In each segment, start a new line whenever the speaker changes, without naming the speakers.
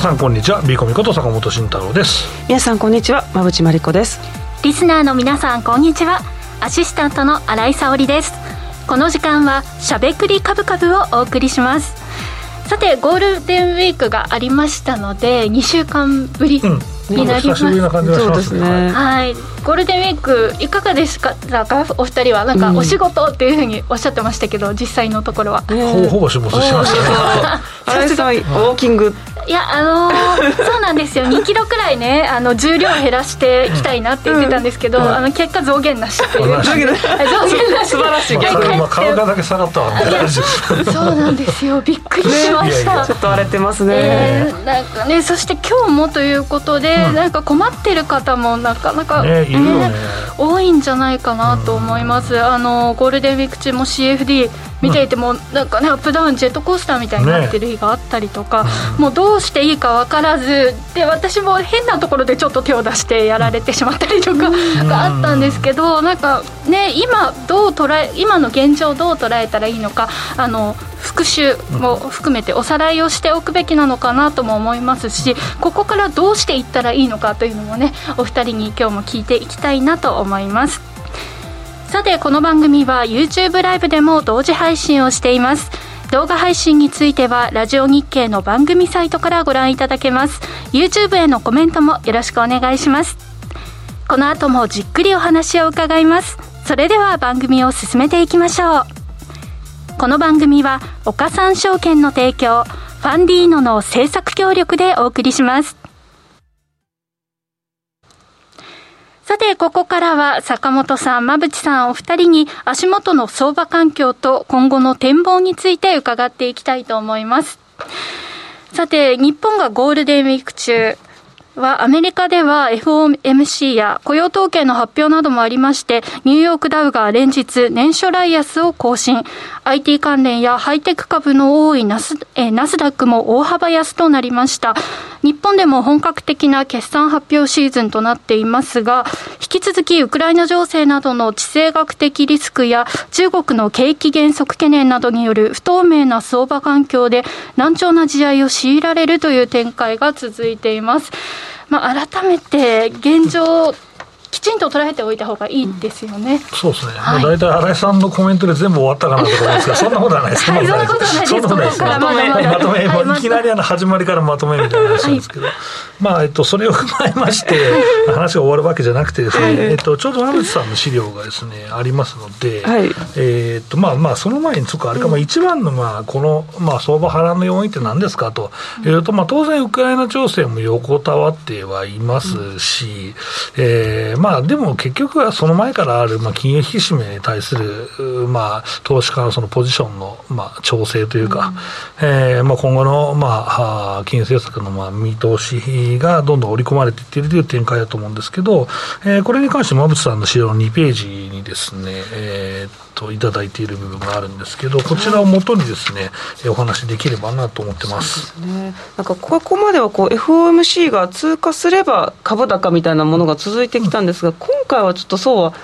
さんこんにちは。ビーコミこと坂本慎太郎です。
皆さんこんにちは。馬淵真理子です。
リスナーの皆さんこんにちは。アシスタントの新井沙織です。この時間はしゃべくりカブカブをお送りします。さてゴールデンウィークがありましたので2週間ぶり、うん。になります。そう
ですね。
はい。ゴールデンウィークいかがですか？お二人はなんかお仕事っていうふうにおっしゃってましたけど、実際のところは。
ほぼほぼ仕事しましたね。
さすがウォーキング。
いやあのー、そうなんですよ。2キロくらいねあの重量減らしていきたいなって言ってたんですけど、うん、あの結果増減なしっていう。増減なし。
素晴らしい。
逆に、まあ、体だけ下がったわ。
そうなんですよ。びっくりしました、
ね、ちょっと荒れてますね、
えー、なんかねそして今日もということで、うん、なんか困ってる方もなかなか、
ねね、
多いんじゃないかなと思います、うん、あのゴールデンウィーク中も CFD 見ていても、なんかねアップダウンジェットコースターみたいになってる日があったりとか、ね、もうどうしていいか分からずで私も変なところでちょっと手を出してやられてしまったりとかがあったんですけどなんかね今どう捉え今の現状をどう捉えたらいいのかあの復習も含めておさらいをしておくべきなのかなとも思いますしここからどうしていったらいいのかというのもねお二人に今日も聞いていきたいなと思います。さてこの番組は YouTube ライブでも同時配信をしています。動画配信についてはラジオ日経の番組サイトからご覧いただけます。YouTube へのコメントもよろしくお願いします。この後もじっくりお話を伺います。それでは番組を進めていきましょう。この番組は岡三証券の提供ファンディーノの制作協力でお送りします。さて、ここからは坂本さん、馬淵さんお二人に足元の相場環境と今後の展望について伺っていきたいと思います。さて、日本がゴールデンウィーク中、はアメリカでは FOMC や雇用統計の発表などもありまして、ニューヨークダウが連日年初来安を更新。IT 関連やハイテク株の多いナスえナスダックも大幅安となりました。日本でも本格的な決算発表シーズンとなっていますが、引き続きウクライナ情勢などの地政学的リスクや中国の景気減速懸念などによる不透明な相場環境で難聴な時代を強いられるという展開が続いています。まあ、改めて現状きちんと捉えておいた方がいいですよね。
そうですね。はい、大体新井さんのコメントで全部終わったかなと思うんですが、そんなことはないです。
はい、そんなことはないです。そんなことないです。まとめ、
まといきなりあの始まりからまとめみたいな話なんですけど、はい、まあえっとそれを踏まえまして 話が終わるわけじゃなくてですね、えっとちょうど馬渕さんの資料がですねありますので、えっとまあまあその前にそこあれか、まあ一番のまあこのまあ相場波乱の要因って何ですかというと、まあ当然ウクライナ情勢も横たわってはいますし、えー、まあでも結局局はその前からある、まあ、金融引き締めに対する、まあ、投資家のそのポジションの、まあ、調整というか、うん、えー、まあ、今後の、まあ、金融政策の、まあ、見通しがどんどん織り込まれていっているという展開だと思うんですけど、えー、これに関して馬渕さんの資料の2ページにですね、えーといただいている部分があるんですけど、こちらをもとにですね、お話できればなと思ってます。
すね、なんかここまではこう FOMC が通過すれば株高みたいなものが続いてきたんですが、今回はちょっとそうは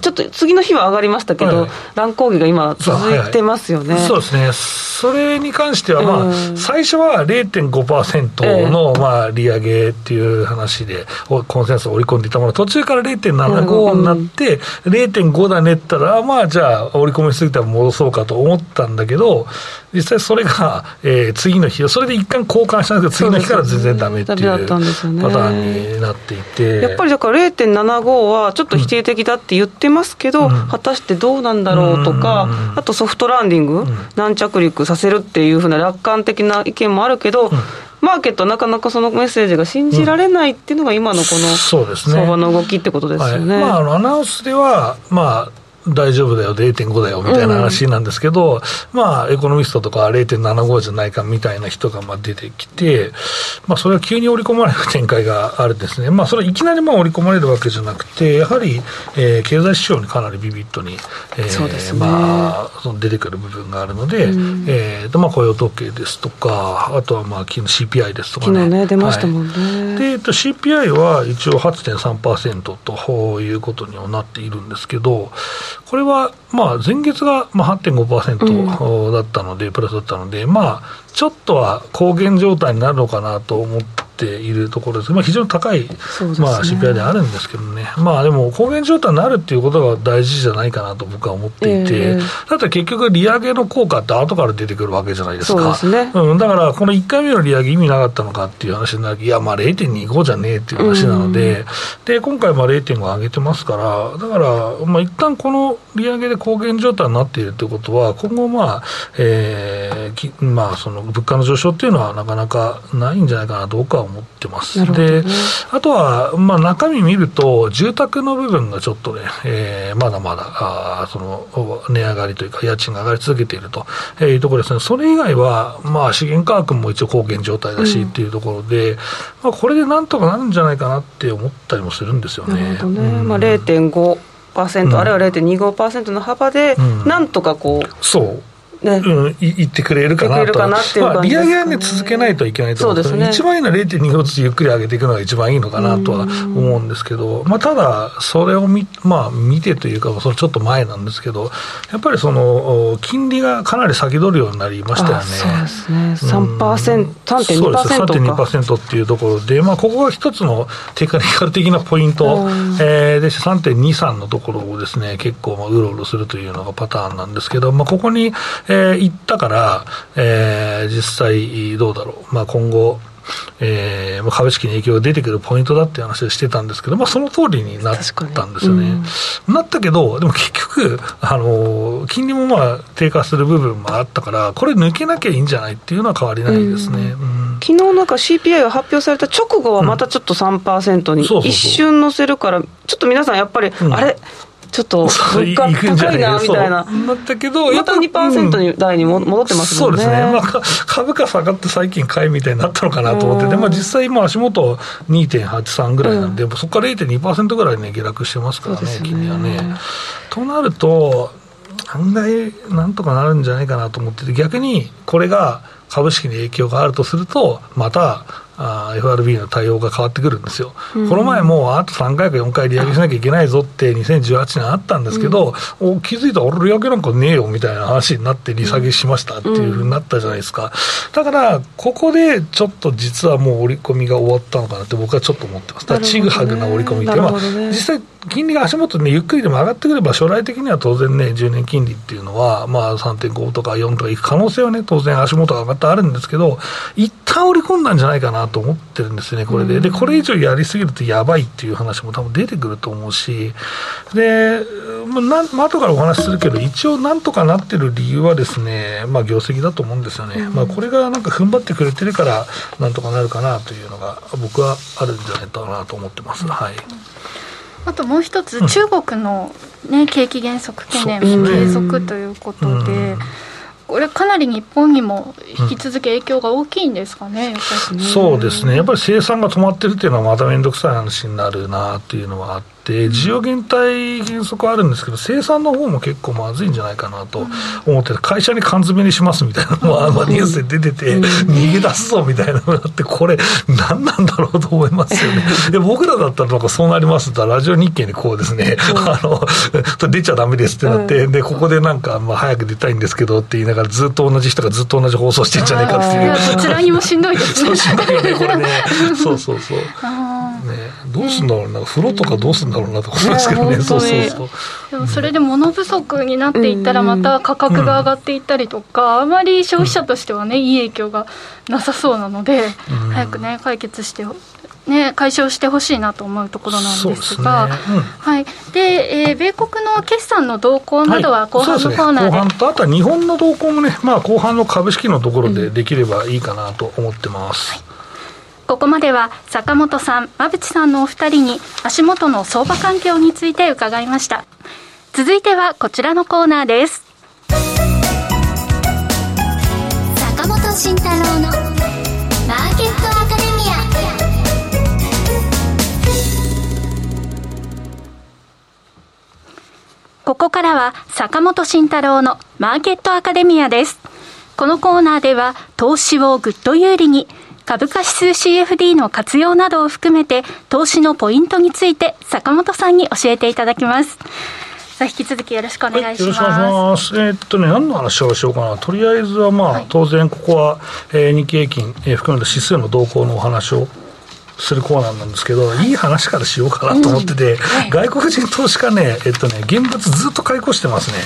ちょっと次の日は上がりましたけど、はい、乱高下が今、続いてますよね、はい
はい、そうですね、それに関しては、まあ、うん、最初は0.5%の、まあ、利上げっていう話で、コンセンサスを織り込んでいたもの、途中から0.75になって、うん、0.5だねったら、まあ、じゃあ、織り込みすぎたら戻そうかと思ったんだけど、実際それが、えー、次の日、それで一貫交換したんですけど、次の日から全然だめっていうパターンになっていて。
やっぱりだから0.75はちょっと否定的だって言ってますけど、うん、果たしてどうなんだろうとか、あとソフトランディング、軟着陸させるっていうふうな楽観的な意見もあるけど、マーケットはなかなかそのメッセージが信じられないっていうのが今のこの相場の動きってことですよね。
はい、まあ、あのアナウンスでは、まあ大丈夫だよ、0.5だよみたいな話なんですけど、うん、まあ、エコノミストとか0.75じゃないかみたいな人がまあ出てきて、まあ、それは急に織り込まれる展開があるんですね、まあ、それいきなりまあ織り込まれるわけじゃなくて、やはり、えー、経済指標にかなりビビッドに、えー、ね、まあ、その出てくる部分があるので、うん、えーとまあ、雇用統計ですとか、あとはまあ昨日 CPI ですとか
ね。昨日ね、出ましたもんね。
はい、で、えっと、CPI は一応8.3%ということにはなっているんですけど、これはまあ前月がまあ8.5%だったので、プラスだったので、まあ、ちょっとは高原状態になるのかなと思って。ているところです、まあ、非常に高い、ね、まあ、CPI であるんですけどね、まあ、でも高原状態になるっていうことが大事じゃないかなと僕は思っていて、えー、だって結局、利上げの効果って後から出てくるわけじゃないですか、
うね、
うん、だからこの1回目の利上げ、意味なかったのかっていう話になるいや、まあ0.25じゃねえっていう話なので、で今回、0.5上げてますから、だから、まあ一旦この利上げで高原状態になっているということは、今後、まあえーまあ、その物価の上昇っていうのはなかなかないんじゃないかなと僕は思ってます。であとは、まあ、中身見ると、住宅の部分がちょっとね、えー、まだまだあその値上がりというか、家賃が上がり続けているというところですね、それ以外は、まあ、資源価格も一応高原状態だしっていうところで、うん、まあ、これでなんとかなるんじゃないかなって思ったりもするんですよね。ね、
うん、まあ、0.5%、うん、あるいは0.25%の幅で、なんとかこ
う。そうね、うん、言ってくれるかなと、まあ、利上げはね、続けないといけないと思うんですけど、ね、一番いいのは0.2ずつゆっくり上げていくのが一番いいのかなとは思うんですけど、まあ、ただ、それを見,、まあ、見てというか、そのちょっと前なんですけど、やっぱりその金利がかなり先取るようになりましたよね。
そうですね、3%、3.2%
っていうところで、まあ、ここが一つのテクニカル的なポイント、えー、で3.23のところをですね、結構、うろうろするというのがパターンなんですけど、まあ、ここに、えー、行ったから、えー、実際どうだろう、まあ、今後、えー、株式に影響が出てくるポイントだっていう話をしてたんですけど、まあ、その通りになったんですよね。うん、なったけど、でも結局、あの金利もまあ低下する部分もあったから、これ抜けなきゃいいんじゃないっていうのは変わりないですね。うん。
うん、昨日なんか CPI が発表された直後はまたちょっと3%に一瞬乗せるから、ちょっと皆さんやっぱり、あれ、ちょっと物価高いなみたいな、
なったけど、
また2%に台に戻ってますもんね、
そうですね、まあ、株価下がって最近買いみたいになったのかなと思って、でまあ、実際、今、足元2.83ぐらいなんで、うん、そこから0.2%ぐらいね、下落してますからね、ね。金利はね。となると、案外、なんとかなるんじゃないかなと思ってて、逆にこれが株式に影響があるとすると、また、あ FRB の対応が変わってくるんですよ、うん、この前もあと3回か4回利上げしなきゃいけないぞって2018年あったんですけど、うん、気づいたら俺、利上げなんかねえよみたいな話になって、利下げしましたっていうふうになったじゃないですか、だからここでちょっと実はもう織り込みが終わったのかなって僕はちょっと思ってます、だちぐはぐな織り込みって、ね、まあ、実際、金利が足元ね、ゆっくりでも上がってくれば、将来的には当然ね、10年金利っていうのは、まあ、3.5とか4とかいく可能性はね、当然足元が上がってあるんですけど、一旦織り込んだんじゃないかなと思ってるんですよね、これで。で、これ以上やりすぎるとやばいっていう話も多分出てくると思うし、で、まあ、まあ、後からお話しするけど、一応なんとかなってる理由はですね、まあ、業績だと思うんですよね。まあ、これがなんか踏ん張ってくれてるから、なんとかなるかなというのが、僕はあるんじゃないかなと思ってます。はい。
あともう一つ、中国の、ね、景気減速懸念継続ということで。これ、かなり日本にも引き続き影響が大きいんですかね、
ねそうですね、やっぱり生産が止まってるっていうのは、また面倒くさい話になるなっていうのはあって。、需要減退原則あるんですけど、生産の方も結構まずいんじゃないかなと思って会社に缶詰にしますみたいなのは、まあ、ニュースで出てて、逃げ出すぞみたいなのがあって、これ、何なんだろうと思いますよね。で僕らだったら、なんかそうなりますと、ラジオ日経にこうですね、あの、出ちゃだめですってなって、で、ここでなんか、まあ、早く出たいんですけどって言いながら、ずっと同じ人がずっと同じ放送してんじゃないかっていう。
こちらにもしんどいですね。そう、しんどいよね、これね。
そうそうそう。ね、どうすんだろうな、風呂とかどうすんだろうなと思いますけどね、そうそうそう。
でもそれで物不足になっていったら、また価格が上がっていったりとか、あまり消費者としてはね、いい影響がなさそうなので、早くね、解決してね、解消してほしいなと思うところなんですが、すね。うん、はい。でえー、米国の決算の動向などは後半のコーナーで、はいね、後半
と、あとは日本の動向もね、まあ、後半の株式のところでできればいいかなと思ってます。
はいここまでは坂本さん、馬淵さんのお二人に足元の相場環境について伺いました。続いてはこちらのコーナーです。
坂本慎太郎のマーケットアカデミア。
ここからは坂本慎太郎のマーケットアカデミアです。このコーナーでは投資をぐっと有利に株価指数 CFD の活用などを含めて投資のポイントについて坂本さんに教えていただきます。さあ引き続きよろしくお願いします。
はい、よろしくお願いします。えー、っとね、何の話をしようかな。とりあえずはまあ、はい、当然ここは、えー、日経平均、えー、含めた指数の動向のお話をするコーナーなんですけど、い。い話からしようかなと思ってて、外国人投資家ね、えっとね、現物ずっと買い越してますね。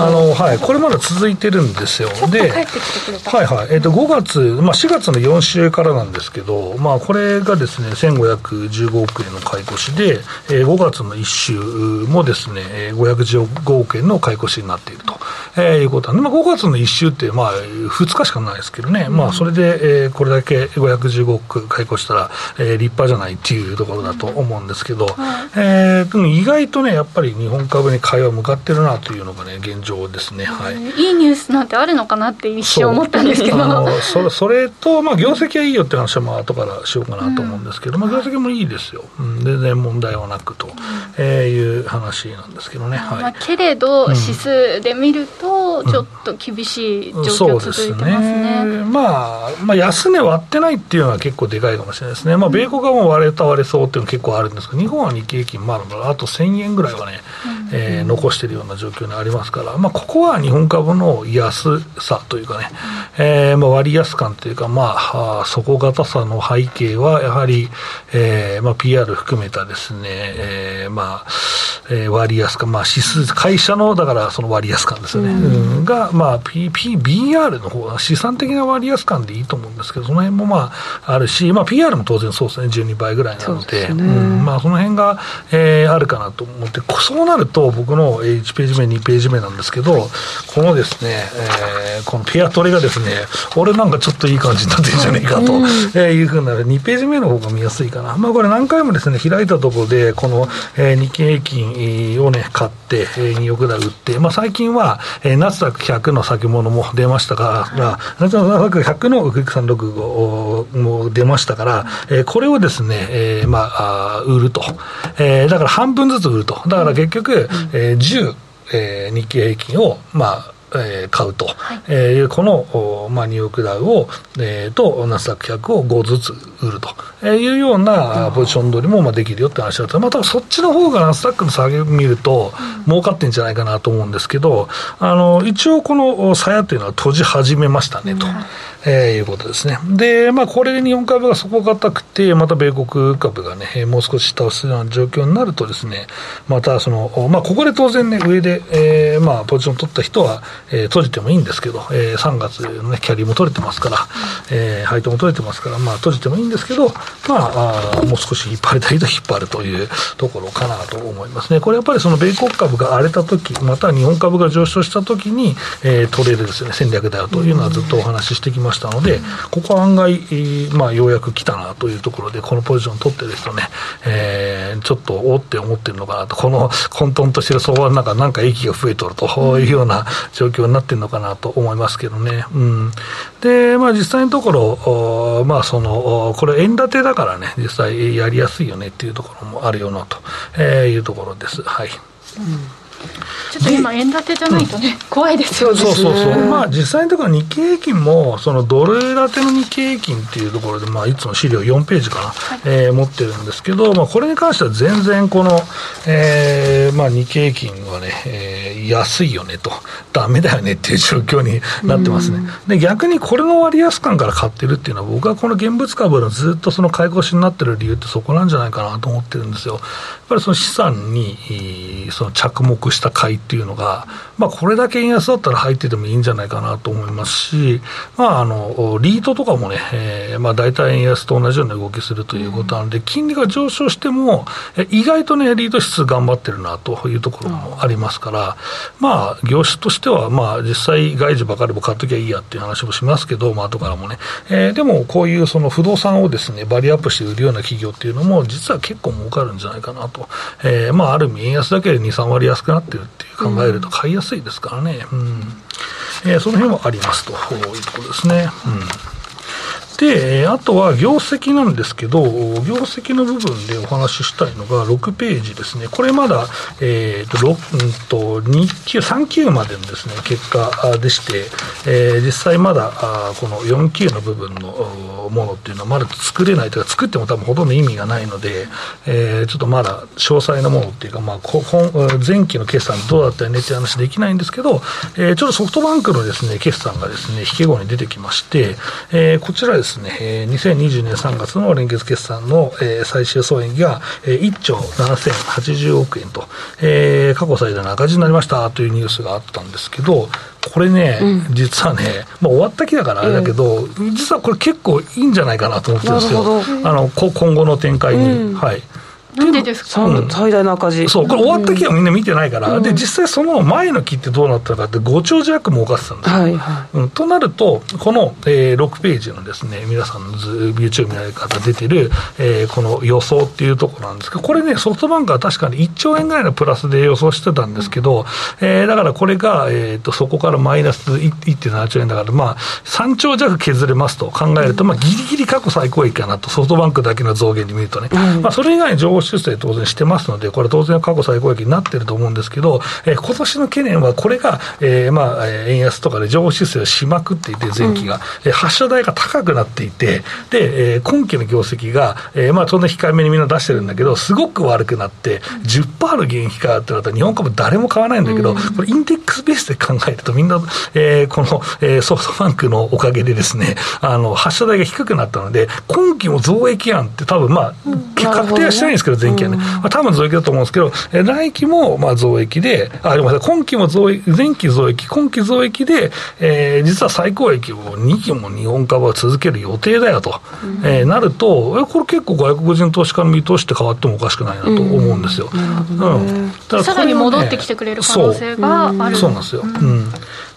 あの、はい、これまだ続いてるんですよ。で、はいはい、えっと、5月、まあ4月の4週からなんですけど、まあこれがですね、1515億円の買い越しで、えー、5月の1週もですね、515億円の買い越しになっていると、えー、いうことなんで、まあ5月の1週って、まあ2日しかないですけどね、うん、まあそれで、えー、これだけ515億買い越したら、えーえー、立派じゃないっていうところだと思うんですけど、はい、えー、意外とね、やっぱり日本株に買いは向かってるなというのがね、現状ですね。はい、
いいニュースなんてあるのかなって一瞬思ったんですけど。
それそれと、まあ、業績はいいよって話は、まあ後からしようかなと思うんですけど、うん、まあ、業績もいいですよ、うん、全然問題はなくと、えー、いう話なんですけどね。はい、
まあ、けれど、指数で見ると、ちょっと厳しい状況続いてますね。ね
まあ、まあ、安値割ってないっていうのは結構でかいかもしれないですね。まあ米国はもう割れた割れそうっていうの結構あるんですけど、日本は日経平均、まだあと1000円ぐらいはね、うん、えー、残しているような状況にありますから、まあ、ここは日本株の安さというかね、うん、えー、まあ、割安感というか、まあ、あ底堅さの背景は、やはり、えーまあ、PR 含めたですね、えーまあえー、割安感、まあ、指数、会社の、だからその割安感ですよね、うん、が、まあ、PP、BR の方は資産的な割安感でいいと思うんですけど、その辺もまあ、あるし、まあ、PR も当然そうですね、12倍ぐらいなので、そ、ね、うん。まあ、その辺が、えー、あるかなと思って、そうなると、僕の1ページ目、2ページ目なんですけど、このですね、えー、このペアトレがですね、俺なんかちょっといい感じになってるんじゃないかと、うん、えー、いうふうな、2ページ目の方が見やすいかな。まあ、これ何回もですね、開いたところで、この、えー、日経平均をね、買って、えー、2億台売って、まあ、最近は、えー、ナスダック100の先物も出ましたから、ナスダック100のウクイック365も出ましたから、えー、これをですね、えー、まあ、売ると。えー、だから半分ずつ売ると。だから結局、うん、えー、10、えー、日経平均を、まあ、えー、買うと、はい、えー、この、まあ、ニューヨークダウを、えー、とナスダック100を5ずつ売ると、えー、いうようなポジション取りもまあできるよって話だった。まあ、多分そっちの方がナスダックの下げを見ると、儲かってんじゃないかなと思うんですけど、あの一応この鞘というのは閉じ始めましたねと。うんえー、いうことですね。で、まあ、これで日本株が底堅くて、また米国株がね、もう少し下押すような状況になるとですね、またその、まあ、ここで当然ね、上で、えー、まあ、ポジション取った人は、えー、閉じてもいいんですけど、えー、3月のね、キャリーも取れてますから、えー、配当も取れてますから、まあ、閉じてもいいんですけど、まあ、あもう少し引っ張りたいと引っ張るというところかなと思いますね。これやっぱりその米国株が荒れた時、また日本株が上昇した時に、えー、取れるですね、戦略だよというのはずっとお話ししてきましたしたので、ここは案外、まあ、ようやく来たなというところで、このポジション取ってる人ね、えー、ちょっとおって思ってるのかなと、この混沌としてる相場の中、なんか息が増えとるというような状況になってるのかなと思いますけどね。うん、で、まあ、実際のところ、まあ、その、これ、円建てだからね、実際やりやすいよねっていうところもあるよなと、いうところです。はい。うん
ちょっと今、円建てじゃないとね、うん、怖いですよね。そう
そうそう、まあ、実際のところ、日経平均も、そのドル建ての日経平均っていうところで、まあ、いつも資料4ページかな、はい、えー、持ってるんですけど、まあ、これに関しては全然、この、えーまあ、日経平均はね、えー、安いよねと、だめだよねっていう状況になってますね。で、逆にこれの割安感から買ってるっていうのは、僕はこの現物株のずっとその買い越しになってる理由ってそこなんじゃないかなと思ってるんですよ。ぱりその資産にその着目した買いっていうのが、まあ、これだけ円安だったら入っててもいいんじゃないかなと思いますし、まあ、あのリートとかもね、えーまあ、大体円安と同じような動きするということなので、金利が上昇しても、意外とね、リート指数頑張ってるなというところもありますから、まあ、業種としては、まあ、実際、外需ばかりも買っときゃいいやっていう話もしますけど、まあ後からもね、えー、でもこういうその不動産をですね、バリアップして売るような企業っていうのも、実は結構儲かるんじゃないかなと、えー、まあ、ある意味、円安だけで2、3割安くなってるっていう考えると買いやすいですからね、うん。えー、その辺はありますということですね。うん。で、あとは業績なんですけど、業績の部分でお話ししたいのが6ページですね。これまだ、えー、と、6、と、2級、3級までのですね、結果でして、えー、実際まだ、あこの4級の部分のものっていうのはまだ作れないというか、作っても多分ほとんど意味がないので、えー、ちょっとまだ詳細なものっていうか、まあ、こ前期の決算どうだったよねっていう話できないんですけど、えー、ちょっとソフトバンクのですね、決算がですね、引け後に出てきまして、えー、こちらですね、えー、2020年3月の連結決算の、えー、最終損益が、えー、1兆7080億円と、えー、過去最大の赤字になりましたというニュースがあったんですけど、これね、うん、実はね、まあ、終わった日だからあれだけど、うん、実はこれ結構いいんじゃないかなと思ってるんですよ、あの今後の展開に。うん、はい
なんでですか、
うん、最大の赤字。
そうこれ終わった期はみんな見てないから、うん、で実際その前の期ってどうなったかって5兆弱儲かってたんですよ、はいはい、うん、となるとこの、えー、6ページのですね皆さんの YouTube 見られ方出てる、えー、この予想っていうところなんですけどこれねソフトバンクは確かに1兆円ぐらいのプラスで予想してたんですけど、うん、えー、だからこれが、えーと、そこからマイナス1.7兆円だからまあ3兆弱削れますと考えると、まあ、ギリギリ過去最高益かなとソフトバンクだけの増減で見るとね、まあ、それ以外に情報修正当然してますので、これ当然過去最高益になってると思うんですけど、えー、今年の懸念はこれが、えー、まあ、円安とかで情報修正をしまくっていて、前期が、うん、発射台が高くなっていて、で、えー、今期の業績が、えー、まあ、そんな控えめにみんな出してるんだけど、すごく悪くなって、10%の減益かってなったら、日本株誰も買わないんだけど、うん、これ、インデックスベースで考えると、みんな、えー、この、えー、ソフトバンクのおかげでですね、あの、発射台が低くなったので、今期も増益案って、多分まあ、確定はしてないんですけど、前期はね。まあ、多分増益だと思うんですけど、え来期もまあ増益で、あ、ごめんなさい、今期も増益、前期増益、今期増益で、えー、実は最高益を2期も日本株は続ける予定だよと、うん、えー、なると、えこれ結構外国人投資家の見通しって変わってもおかしくないなと思うんですよ。うん、
うん、さらに戻ってきてくれる可能性がある。
そう。なんですよ。うん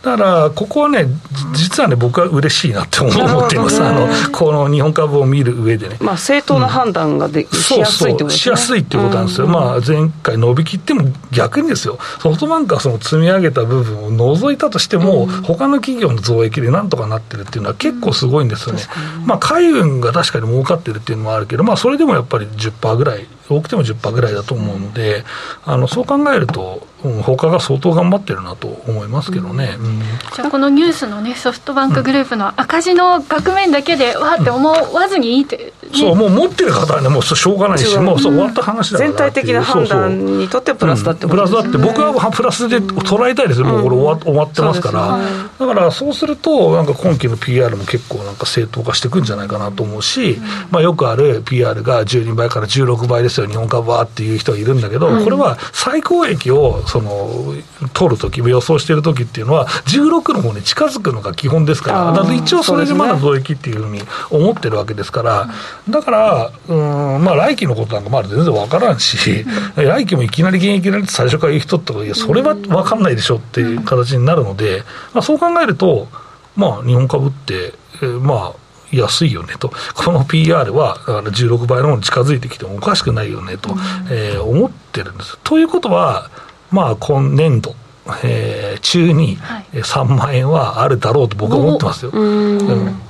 だから、ここはね、実はね、僕は嬉しいなって思っています、あのこの日本株を見る上でね。
まあ、正当な判断がで、うん、しやすいってことですね。
しやすいってことなんですよ、うん、まあ、前回伸びきっても逆にですよ、ソフトバンクはその積み上げた部分を除いたとしても、うん、他の企業の増益でなんとかなってるっていうのは結構すごいんですよね。まあ、海運が確かに儲かってるっていうのもあるけど、まあ、それでもやっぱり10%ぐらい。多くても10%ぐらいだと思うので、あのそう考えると、うん、他が相当頑張ってるなと思いますけどね、うん、
じゃあ、このニュースの、ね、ソフトバンクグループの赤字の額面だけで、わって思わずにいいって、ね、
そう、もう持ってる方はね、もうしょうがないし、もうそう終わった話だから。
全体的な判断にとってプラスだって
ことです、ね、プラスだって、僕はプラスで捉えたいですよ、もうこれ終わ終わってますから、だからそうすると、なんか今期の PR も結構なんか正当化していくんじゃないかなと思うし、まあ、よくある PR が12倍から16倍ですよ、日本株はっていう人がいるんだけど、これは最高益をその取るとき、予想しているときっていうのは、16の方に近づくのが基本ですから、だから一応それでまだ増益っていうふうに思ってるわけですから、だから、うんまあ、来期のことなんかまだ全然分からんし、来期もいきなり現役なりって最初から言う人とか、いや、それは分かんないでしょっていう形になるので、まあ、そう考えると、まあ、日本株って、えー、まあ、安いよねと、この PR は16倍のものに近づいてきてもおかしくないよねと、うん、えー、思ってるんです。ということは、まあ、今年度、えー、中に3万円はあるだろうと僕は思ってますよ。うん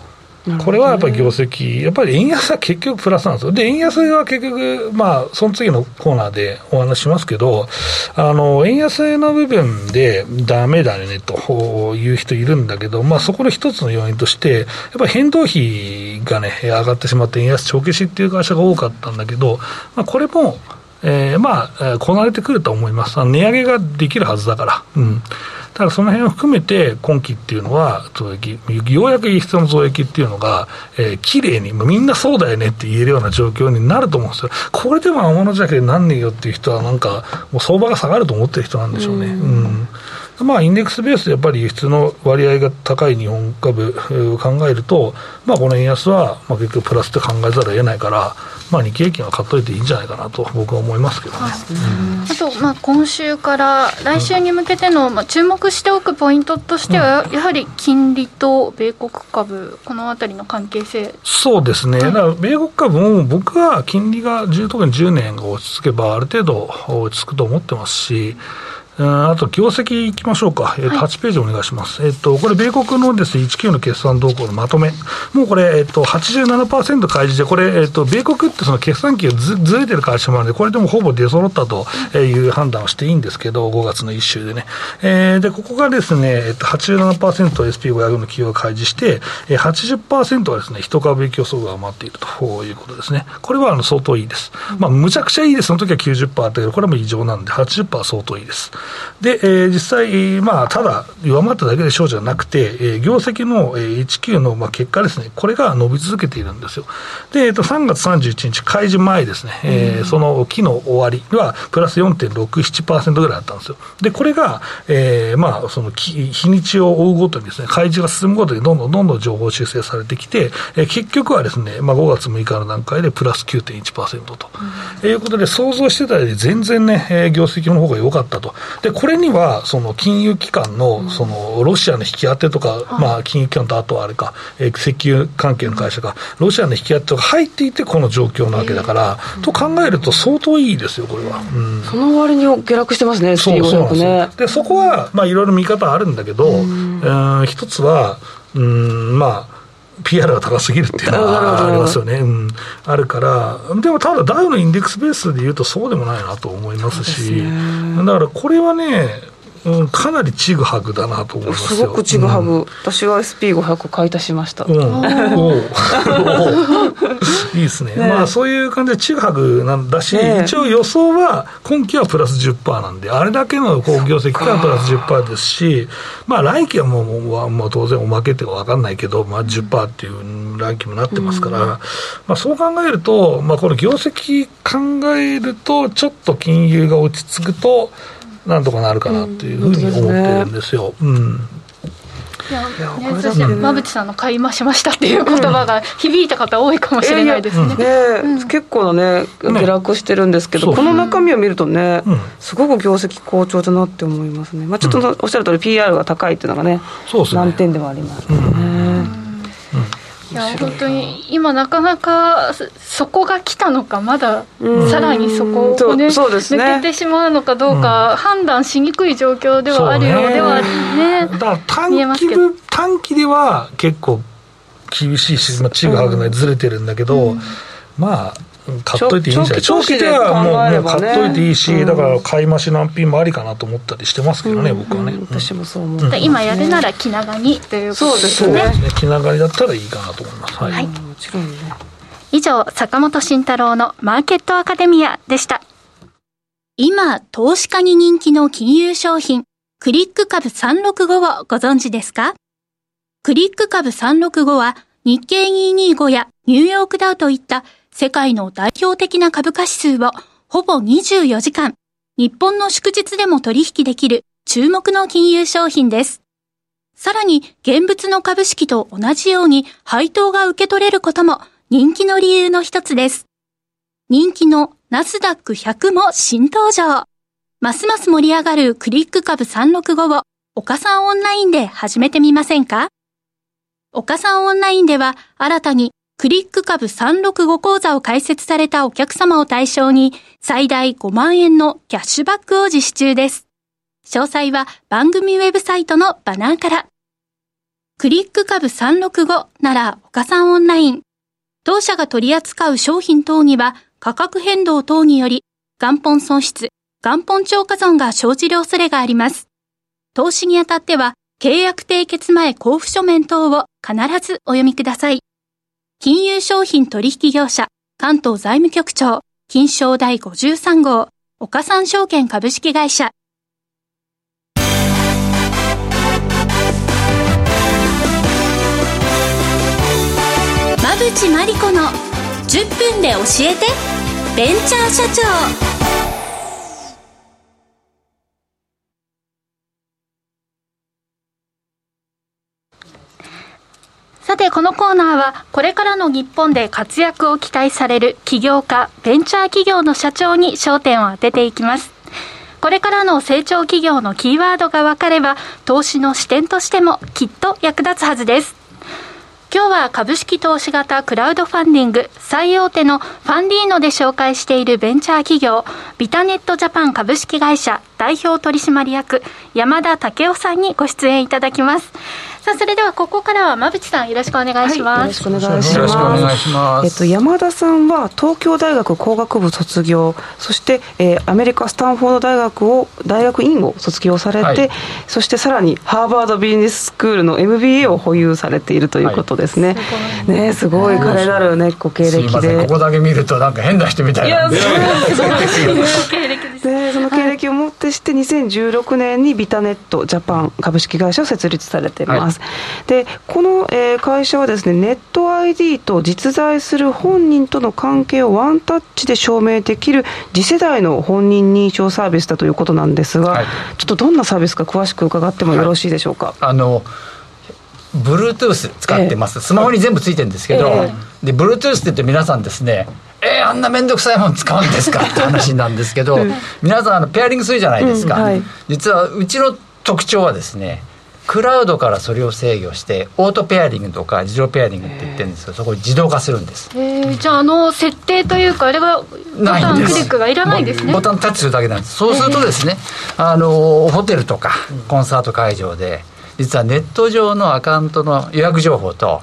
これはやっぱり業績、やっぱり円安は結局プラスなんですよ。で、円安は結局、まあ、その次のコーナーでお話しますけど、あの、円安の部分でダメだよねという人いるんだけど、まあ、そこの一つの要因として、やっぱり変動費がね、上がってしまって円安帳消しっていう会社が多かったんだけど、まあ、これも、えー、まあ、こなれてくると思います。値上げができるはずだから。うんただその辺を含めて、今期っていうのは、増益、ようやく輸出の増益っていうのが、えー、綺麗に、みんなそうだよねって言えるような状況になると思うんですよ。これでも天のじゃけなんねえよっていう人は、なんか、もう相場が下がると思ってる人なんでしょうね。うん、うんまあ、インデックスベースでやっぱり輸出の割合が高い日本株を考えると、まあ、この円安は、まあ、結局プラスって考えざるを得ないから、まあ、日経平均は買っといていいんじゃないかなと僕は思いますけどね。
あと、まあ、今週から来週に向けての、まあ、注目しておくポイントとしては、やはり金利と米国株、このあたりの関係性。
そうですね、だから米国株も僕は金利が特に10年が落ち着けば、ある程度落ち着くと思ってますし、あと、業績いきましょうか。えっ、ー、と、8ページお願いします。えっ、ー、と、これ、米国のですね、19の決算動向のまとめ。もうこれ、えっ、ー、と、87%開示で、これ、えっ、と、米国ってその決算期がずずれてる会社もあるので、これでもほぼ出揃ったという判断をしていいんですけど、5月の一週でね。えー、で、ここがですね、えっ、と、87% SP500 の企業が開示して、えー、80%はですね、一株競争が余っているということですね。これはあの相当いいです。まあ、むちゃくちゃいいです。その時は90%あったけど、これも異常なんで、80%は相当いいです。で、えー、実際、まあ、ただ、弱まっただけでしょうじゃなくて、えー、業績の、えー、19の、まあ、結果ですね、これが伸び続けているんですよ。で、えー、と3月31日、開示前ですね、えー、その期の終わりは、プラス4.67%ぐらいあったんですよ。で、これが、えー、まあ、その日にちを追うごとにですね、開示が進むごとにどんどんどんどん情報修正されてきて、えー、結局はですね、まあ、5月6日の段階でプラス9.1%と、うん、いうことで、想像してたより全然ね、えー、業績の方が良かったと。で、これには、その金融機関の、その、ロシアの引き当てとか、うん、まあ、金融機関とあとはあれか、えー、石油関係の会社が、ロシアの引き当てとか入っていて、この状況なわけだから、えー、と考えると相当いいですよ、これは。
うん、その割に下落してますね、
そうそうね。で、そこは、まあ、いろいろ見方あるんだけど、うん、一つは、うん、まあ、PR が高すぎるっていうのはありますよね、うん、あるから、でもただ、ダウのインデックスベースでいうと、そうでもないなと思いますし、だからこれはね、うん、かなりちぐはぐだなと思います
すごくちぐはぐ、うん、私は SP500 買い足しました、うん、
いいですね、ね、まあそういう感じでちぐはぐなんだし、ね、一応予想は今期はプラス10%なんであれだけの好業績からプラス10%ですしまあ来期はもうもう当然おまけって分かんないけど、まあ、10%っていう来期もなってますから、うん、まあ、そう考えると、まあ、この業績考えるとちょっと金融が落ち着くとなんとかなるかなっていうふうに思ってるんですよ。うん。
いや、ね、そして馬淵さんの買い増しましたっていう言葉が響いた方多いかもしれないですね。
ね、結構なね下落してるんですけど、この中身を見るとね、すごく業績好調だなって思いますね。まあちょっとおっしゃる通り PR が高いっていうのがね、難点ではありますね。
いや本当に今なかなかそこが来たのかまださらにそこをね,、抜けてしまうのかどうか、判断しにくい状況ではあるようではね。
だから短期で短期では結構厳しいし、まあ、ちぐはぐなずれてるんだけど、まあ買っといていいんじゃない？長期ではもうもう買っといていいし、だから買い増し難品もありかなと思ったりしてますけどね、僕はね、
私もそう思う、
今やるなら気長にという
ことで。すね。
気長にだったらいいかなと思います。はい、はい、もちろん
ね。以上坂本慎太郎のマーケットアカデミアでした。今投資家に人気の金融商品クリック株365をご存知ですか？クリック株365は日経225やニューヨークダウといった世界の代表的な株価指数をほぼ24時間、日本の祝日でも取引できる注目の金融商品です。さらに、現物の株式と同じように配当が受け取れることも人気の理由の一つです。人気のナスダック100も新登場。ますます盛り上がるクリック株365を岡さんオンラインで始めてみませんか？岡さんオンラインでは新たにクリック株365講座を開設されたお客様を対象に最大5万円のキャッシュバックを実施中です。詳細は番組ウェブサイトのバナーから。クリック株365なら岡さんオンライン。当社が取り扱う商品等には価格変動等により元本損失、元本超過損が生じる恐れがあります。投資にあたっては契約締結前交付書面等を必ずお読みください。金融商品取引業者、関東財務局長、金賞第53号、岡三証券株式会社。馬淵真理子の10分で教えて、ベンチャー社長。さて、このコーナーは、これからの日本で活躍を期待される起業家、ベンチャー企業の社長に焦点を当てていきます。これからの成長企業のキーワードが分かれば、投資の視点としてもきっと役立つはずです。今日は株式投資型クラウドファンディング最大手のファンディーノで紹介しているベンチャー企業ビタネットジャパン株式会社代表取締役山田武雄さんにご出演いただきます。さあそれではここからは馬淵さんよろしくお願いします、はい、よろしくお願いします。
えっと山田さんは東京大学工学部卒業そして、えー、アメリカスタンフォード大学を大学院を卒業されて、はい、そしてさらにハーバードビジネススクールの MBA を保有されているということですね、はい、ねすごい彼なるねご経歴で。
ここだけ見るとなんか変な人みたいなんで。いやすごい
経歴で。すでその経歴をもってして2016年にビタネットジャパン株式会社を設立されています、でこの、えー、会社はですねネット ID と実在する本人との関係をワンタッチで証明できる次世代の本人認証サービスだということなんですが、はい、ちょっとどんなサービスか詳しく伺ってもよろしいでしょうか？はい、
あの Bluetooth 使ってます、えー、スマホに全部ついてるんですけど、えー、で Bluetooth って言って皆さんですねえー、あんな面倒くさいもん使うんですかって話なんですけど、皆さんあのペアリングするじゃないですか、うんはい、実はうちの特徴はですねクラウドからそれを制御してオートペアリングとか自動ペアリングって言ってるんですけどそこ自動化するんです。
じゃああの設定というかあれがボタンクリックがいらないですね。
ボタンタッチするだけなんです。そうするとですねあのホテルとかコンサート会場で実はネット上のアカウントの予約情報と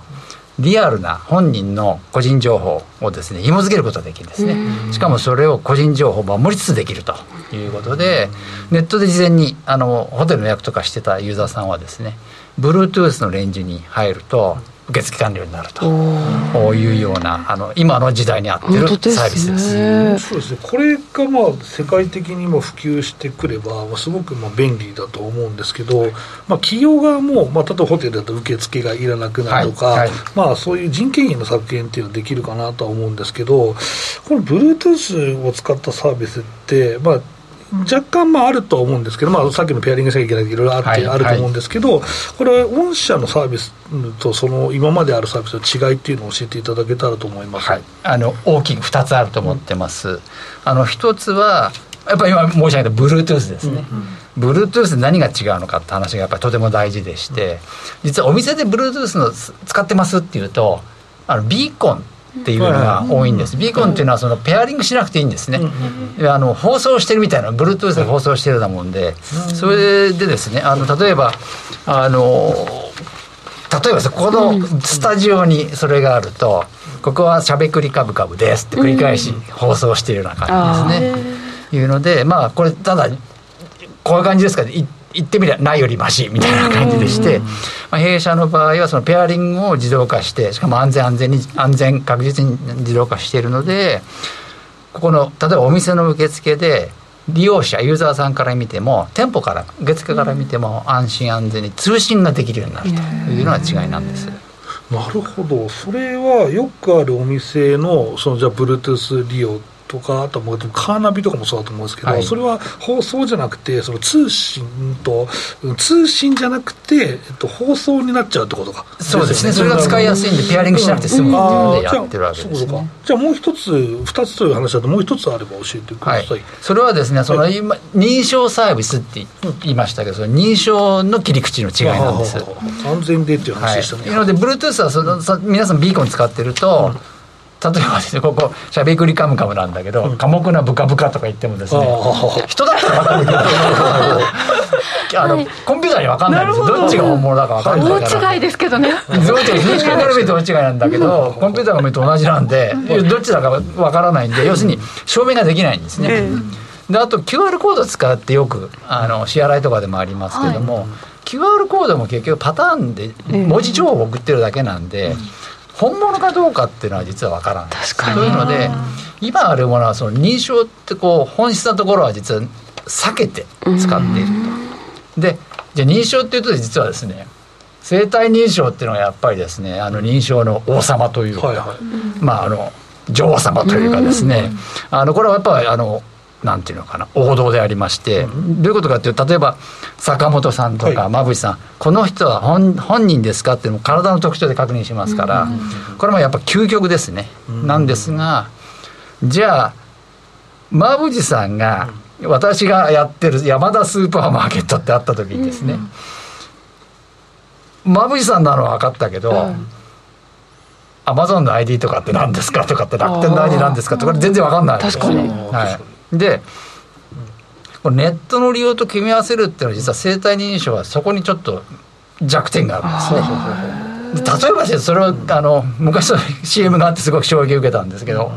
リアルな本人の個人情報をですね紐付けることができるんですね。しかもそれを個人情報を守りつつできるということでネットで事前にあのホテルの予約とかしてたユーザーさんはですね Bluetooth のレンジに入ると受付完了になると。いうようなあの今の時代に合ってるサービスです。
ね、そうですね。これがまあ世界的にも普及してくればすごくまあ便利だと思うんですけど、まあ、企業側も、まあ、例えばホテルだと受付がいらなくなるとか、はいはい、まあ、そういう人件費の削減っていうのはできるかなとは思うんですけどこの Bluetooth を使ったサービスって、まあ、若干まああると思うんですけど、まあ、さっきのペアリングしなきゃいけないいろいろあって、はい、あると思うんですけど、これ、御社のサービスとその今まであるサービスの違いっていうのを教えていただけたらと思います、はい、
あの大きく2つあると思ってます。うん、あの1つはやっぱり今申し上げた Bluetooth ですね、うんうん、Bluetooth で何が違うのかって話がやっぱりとても大事でして、実はお店で Bluetooth の使ってますっていうとあのビーコンっていうのが多いんです、ビーコンっていうのはそのペアリングしなくていいんですね、あの放送してるみたいな Bluetooth で放送してるようなもんで、それでですねあの例えばあの例えばこのスタジオにそれがあると、ここはしゃべくりカブカブですって繰り返し放送しているような感じですね。いうのでまあこれただこういう感じですかね言ってみればないよりましみたいな感じでして、まあ、弊社の場合はそのペアリングを自動化してしかも安全安全に安全確実に自動化しているのでここの例えばお店の受付で利用者ユーザーさんから見ても店舗から受付から見ても安心安全に通信ができるようになるというのが違いなんです。
なるほど。それはよくあるお店のそのじゃあ Bluetooth 利用とかあともうカーナビとかもそうだと思うんですけど、はい、それは放送じゃなくてその通信と通信じゃなくて、えっと、放送になっちゃうってことか。
そうですね。それが使いやすいんでペアリングしなくて済むっていうのでやってるわけですね、
じゃあもう一つ二つという話だともう一つあれば教えてください、はい、
それはですねその今、認証サービスって言いましたけどその認証の切り口の違いなんです。
安全でっていう話でしたね、
はい、なので Bluetooth はその皆さんビーコン使ってると、うん例えばですねここしゃべくりカムカムなんだけど、うん、寡黙なブカブカとか言ってもですね人だったら分かるけどあの、はい、コンピューターに分かんないんです。よど。っちが本物だか分かんないから
大違いですけどね。
どっち認識から見ると大違いなんだけどコンピューターが見ると同じなんでどっちだか分からないんで要するに証明ができないんですね、であと QR コード使ってよくあの支払いとかでもありますけども、はい、QR コードも結局パターンで文字情報を送ってるだけなんで、うん本物かどうかっていうのは実は分からない確かに。そういうので今あるものはその認証ってこう本質なところは実は避けて使っていると。でじゃあ認証っていうと実はですね生体認証っていうのはやっぱりですねあの認証の王様というか、はいはい、まああの女王様というかですねあのこれはやっぱりあのなんていうのかな王道でありまして、うん、どういうことかっていうと例えば坂本さんとか馬淵さん、はい、この人は本本人ですかっていうのも体の特徴で確認しますから、うん、これもやっぱ究極ですね、うん、なんですがじゃあ馬淵さんが私がやってる山田スーパーマーケットってあった時にですね、馬淵さんなのは分かったけど、アマゾンの ID とかって何ですかとかって楽天の ID 何ですかとか全然わかんない
確かに、
はい、でネットの利用と組み合わせるっていうのは実は生体認証はそこにちょっと弱点があるんですね。例えばそれをあの昔の CM があってすごく衝撃を受けたんですけど、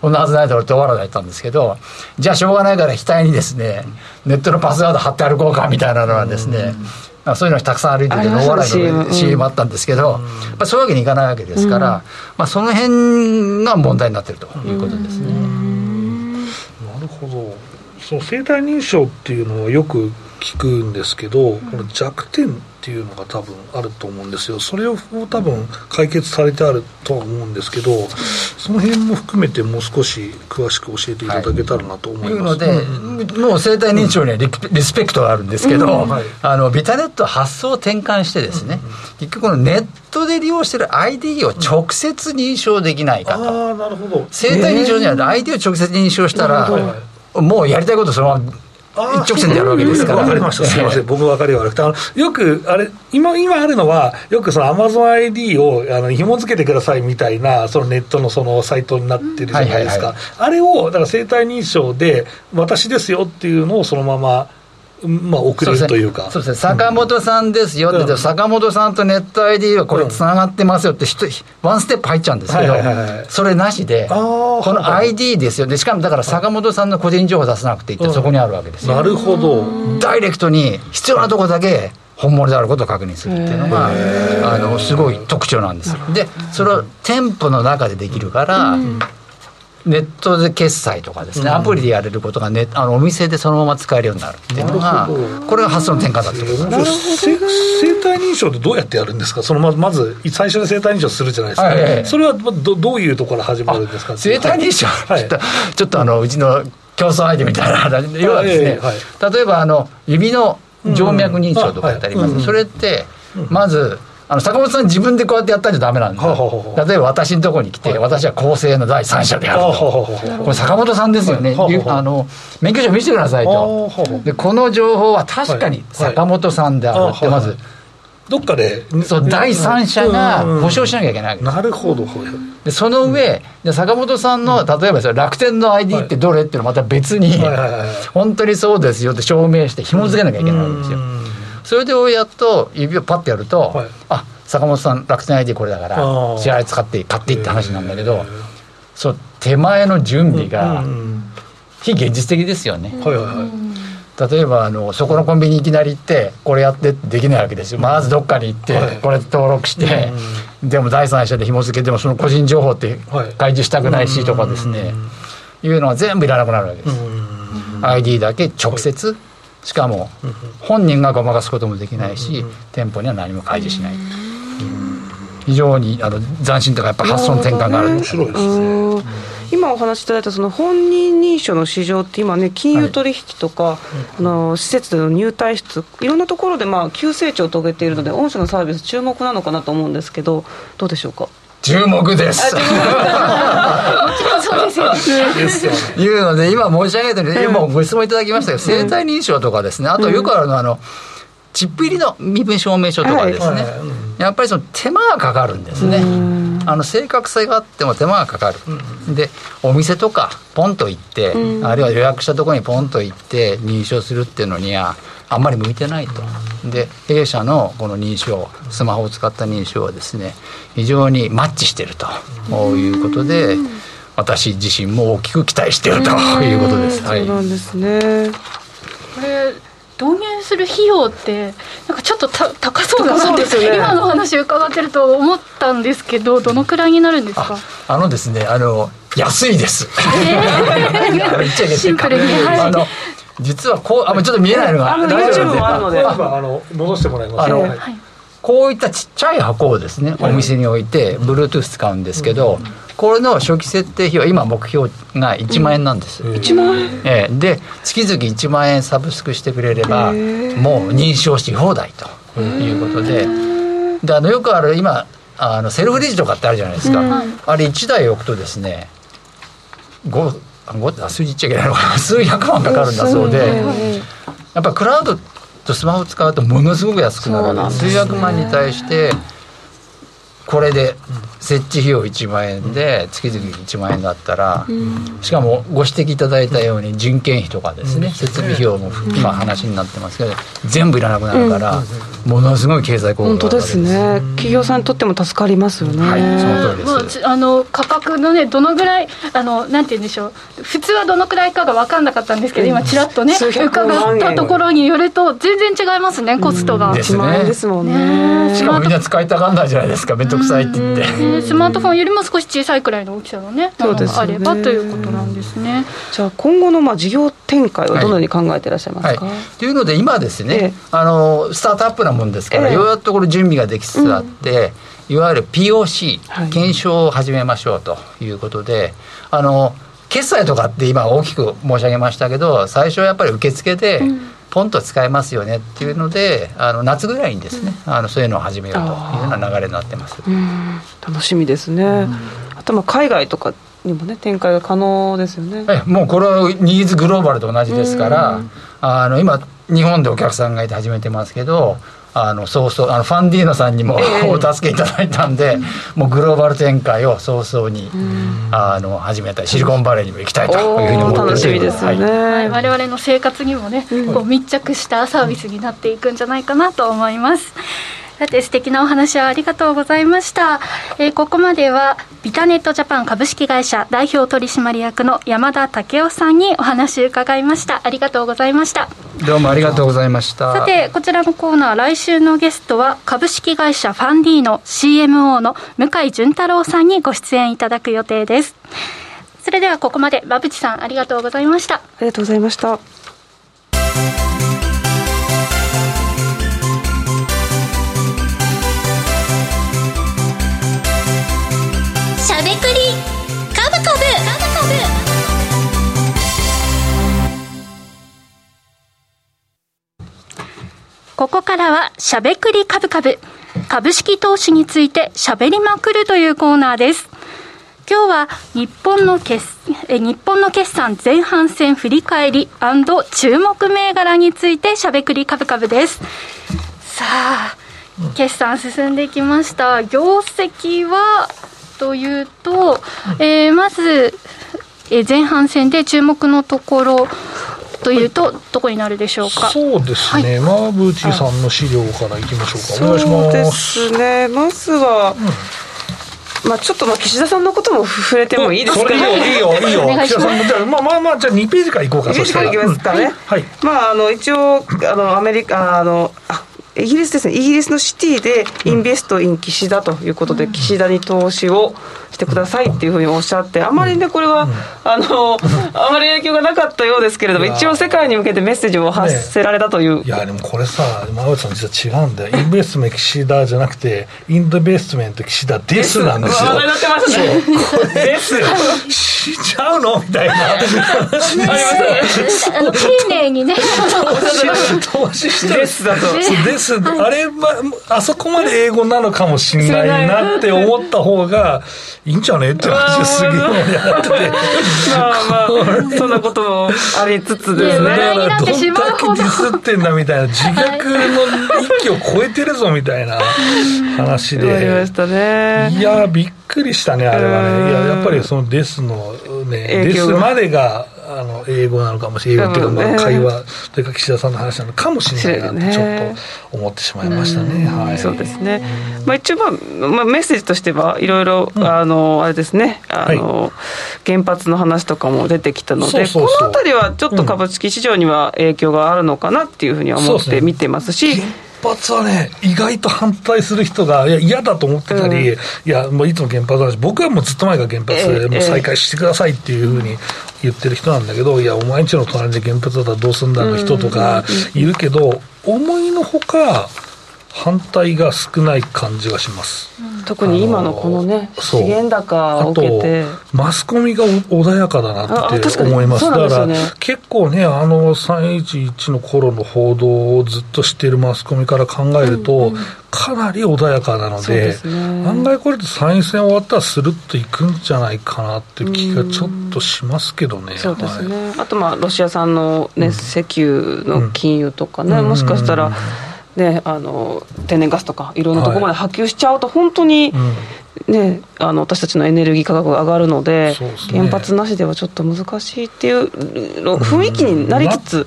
こんなはずないだろうってお笑いだったんですけどじゃあしょうがないから額にですねネットのパスワード貼って歩こうかみたいなのはですね、まあ、そういうのたくさん歩いててお笑いの CM あったんですけど、まあ、そういうわけにいかないわけですから、まあ、その辺が問題になってるということですね。
どその生体認証っていうのはよく聞くんですけど、この弱点っていうのが多分あると思うんですよ。それを多分解決されてあるとは思うんですけどその辺も含めてもう少し詳しく教えていただけたらなと思います、
はい、いうので、もう生体認証にはリリスペクトがあるんですけど、うん。はい、あのビタネット発想を転換してですね、結局このネットで利用してる ID を直接認証できないかと、
あなるほど。
生体認証じゃない ID を直接認証したら、もうやりたいことそのまま一直線でやるわけですから。
わかりました。すみません。僕分かり悪くて。あの、よく、あれ、今、今あるのは、よくそのアマゾン ID を、あの、紐付けてくださいみたいな、そのネットのそのサイトになってるじゃないですか。あれを、だから生体認証で、私ですよっていうのをそのまま、まあ、遅れるというか。
そうですね、坂本さんですよって、うん、坂本さんとネット ID はこれ、つながってますよって、ワンステップ入っちゃうんですけど、それなしで、この ID ですよ、でしかもだから坂本さんの個人情報出さなくていいって、そこにあるわけですよ。
なるほど。
ダイレクトに必要なところだけ、本物であることを確認するっていうのがあのすごい特徴なんですでそれを店舗の中でできるから、ネットで決済とかですね、アプリでやれることが、ね、あのお店でそのまま使えるようになるっていうのが、これが発想の転換だってことで
す生体認証ってどうやってやるんですか、そのまずまず最初に生体認証するじゃないですか、はいはい、それはどどういうところから始まるんですか？
生体認証、はい、ちょっとあのうちの競争相手みたいな要はですね、はい、例えばあの指の静脈認証とかってあります、それってまず、あの坂本さん自分でこうやってやったんじゃダメなんで例えば私のところに来て、私は公正の第三者であると。これ坂本さんですよね。あの免許証見せてくださいと。でこの情報は確かに坂本さんであるってまず。
どっかで。
そう第三者が保証しなきゃいけない、
なるほど。
でその上、じゃ坂本さんの例えば楽天の ID ってどれっていうのまた別に、本当にそうですよって証明して紐付けなきゃいけないわけですよ、それでやっと指をパッてやると、はい、あ坂本さん楽天 ID これだから支払い使って買っていいって話なんだけどそう手前の準備が非現実的ですよね。はいはいはい。例えばあのそこのコンビニいきなり行ってこれやってってできないわけですよ。まずどっかに行ってこれ登録して、でも第三者で紐付けてもその個人情報って開示したくないしとかですね、いうのは全部いらなくなるわけです、ID だけ直接しかも本人がごまかすこともできないし、店舗には何も開示しない、非常にあの斬新とかやっぱ発想の転換がある。面白いですね。
今お話しいただいたその本人認証の市場って今ね金融取引とか、はい、あの施設での入退出いろんなところでまあ急成長を遂げているので御社のサービス注目なのかなと思うんですけどどうでしょうか？
注目です。
そうですよ。
ね。いうので、今申し上げたように、今ご質問いただきましたけど、生体認証とかですね、あとよくあるのは、あの、チップ入りの身分証明書とかですね、やっぱりその手間がかかるんですね。あの正確性があっても手間がかかる、でお店とかポンと行って、あるいは予約したところにポンと行って認証するっていうのにはあんまり向いてないと。で A 社のこの認証スマホを使った認証はですね非常にマッチしていると。いうことで私自身も大きく期待しているということです。
そうなんですね。
これ導入する費用ってなんかちょっとた高そうだなって、ね、今の話伺ってると思ったんですけどどのくらいになるんですか？
あのですねあの安いです、え
ー、シンプルに、
はい、あの実はこうあちょっと見えないのが
あの YouTube もあるので。あ
の戻してもらいます。あの、はい。
こういったちっちゃい箱をですね、お店に置いて Bluetooth 使うんですけど、これの初期設定費は今目標が1万円なんです、
うん、1万円、
えー、で月々1万円サブスクしてくれればもう認証し放題ということで。であのよくある今あのセルフレジとかってあるじゃないですか、あれ1台置くとですね5 5数字言っちゃいけないのかな。数百万かかるんだそうで。やっぱクラウドとスマホ使うとものすごく安くなる。数百万に対してこれで設置費用1万円で月々1万円だったら、しかもご指摘いただいたように人件費とかですね、設備費用も今話になってますけど全部いらなくなるから、ものすごい経済効果
本当ですね。企業さんにとっても助かりますよね、はい、その
通りです、あの価格のねどのぐらいあのなんて言うんでしょう普通はどのくらいかが分かんなかったんですけど今ちらっとね伺ったところによると全然違いますねコストが、
1万円ですもんね。
しかもみんな使いたがんないじゃないですか面倒くさいって言って、
スマートフォンよりも少し小さいくらいの大きさのねそうです。ねあればということなんですね。
じゃあ今後のまあ事業展開はどのように考えていらっしゃいますか、
はい。はい、というので今ですね、ええ、あのスタートアップなもんですから、え、ようやっとこれ準備ができつつあって、うん、いわゆる POC、検証を始めましょうということであの決済とかって今大きく申し上げましたけど最初はやっぱり受付で、ポンと使えますよねっていうのであの夏ぐらいにですね、うん、あのそういうのを始めようというような流れになってます。
楽しみですね、うん、あとまあ海外とかにもね展開が可能ですよね。
もうこれはニーズグローバルと同じですから、あの今日本でお客さんがいて始めてますけど。あのそうそうあのファンディーノさんにも、お助けいただいたんで、もうグローバル展開を早々に、あの始めたい。シリコンバレーにも行きたいというふうに思って
楽しみですよね、はい、
我々の生活にもね、こう密着したサービスになっていくんじゃないかなと思います。さて素敵なお話をありがとうございました、えー、ここまではビタネットジャパン株式会社代表取締役の山田武雄さんにお話伺いました。ありがとうございました。
どうもありがとうございました。
さてこちらのコーナー来週のゲストは株式会社ファンディーノ CMO の向井潤太郎さんにご出演いただく予定です。それではここまで馬淵さんありがとうございました。あ
りがとうございました
ここからはしゃべくり株株株式投資についてしゃべりまくるというコーナーです。今日は日本の決え日本の決算前半戦振り返り注目銘柄についてしゃべくり株株です。さあ決算進んできました。業績はというと、えー、まず、え前半戦で注目のところというと、どこになるでしょうか？
そうですね。馬淵さんの資料からいきましょうか。お願いします。
そうですね。まずは。まあちょっとまあ岸田さんのことも触れてもいいですか、
ね、いいよいいよいいよ岸田さんじゃまあまあまあじゃあ2ページからいこうか
そしたらいきますかね、はい、まああの一応あのアメリカあのあイギリスですねイギリスのシティでインベストイン岸田ということで、岸田に投資をしてくださいっていうふうにおっしゃってあまりねこれは、あの あまり影響がなかったようですけれども一応世界に向けてメッセージを発せられたという、
ね、いやでもこれさ馬渕さん実は違うんだよ。インベストメント岸田じゃなくてインベストメント岸田ですなんですよ。
話題ますね。
です。しちゃうのみたいな。話
になります。丁寧にね
投資したですだとですあれ、まあそこまで英語なのかもしれないなって思った方がいいんじゃねって話すげえ盛り上がって。て
まあまあそんなこともありつつですね。だ
からど。んだけデ
ィスってんだみたいな自虐の域を超えてるぞみたいな話で。
ありましたね。
いやびっくりしたねあれはね。いややっぱりそのデスのねデスまでがあの英語なのかもしれない英語っていうか、まあ、会話というか岸田さんの話なのかもしれないなってちょっと思ってしまいましたね。はい、
そうですね、まあ、一応、まあまあ、メッセージとしてはいろいろ、あのあれですね。あの、はい、原発の話とかも出てきたのでこの辺りはちょっと株式市場には影響があるのかなっていうふうには思って見てますし。
発はね、意外と反対する人が、いや、嫌だと思ってたり、うん、いや、もういつも原発の話、僕はもうずっと前から原発、もう再開してくださいっていうふうに言ってる人なんだけど、いや、お前んちの隣で原発だったらどうすんだの人とかいるけど、思いのほか、反対が少ない感じがします。
特に今のこのね、資源高を受けて。
マスコミが穏やかだなって思います。すね、だから、結構ね、あの311の頃の報道をずっとしているマスコミから考えると、うんうん、かなり穏やかなので、でね、案外これって参院選終わったらスルッといくんじゃないかなっていう気がちょっとしますけどね。
そうですね。はい、あとまあロシア産のね、石油の金融とかね、もしかしたら。ね、あの天然ガスとかいろんなところまで波及しちゃうと本当に、ね、あの私たちのエネルギー価格が上がるので、ね、原発なしではちょっと難しいっていう雰囲気になりつつ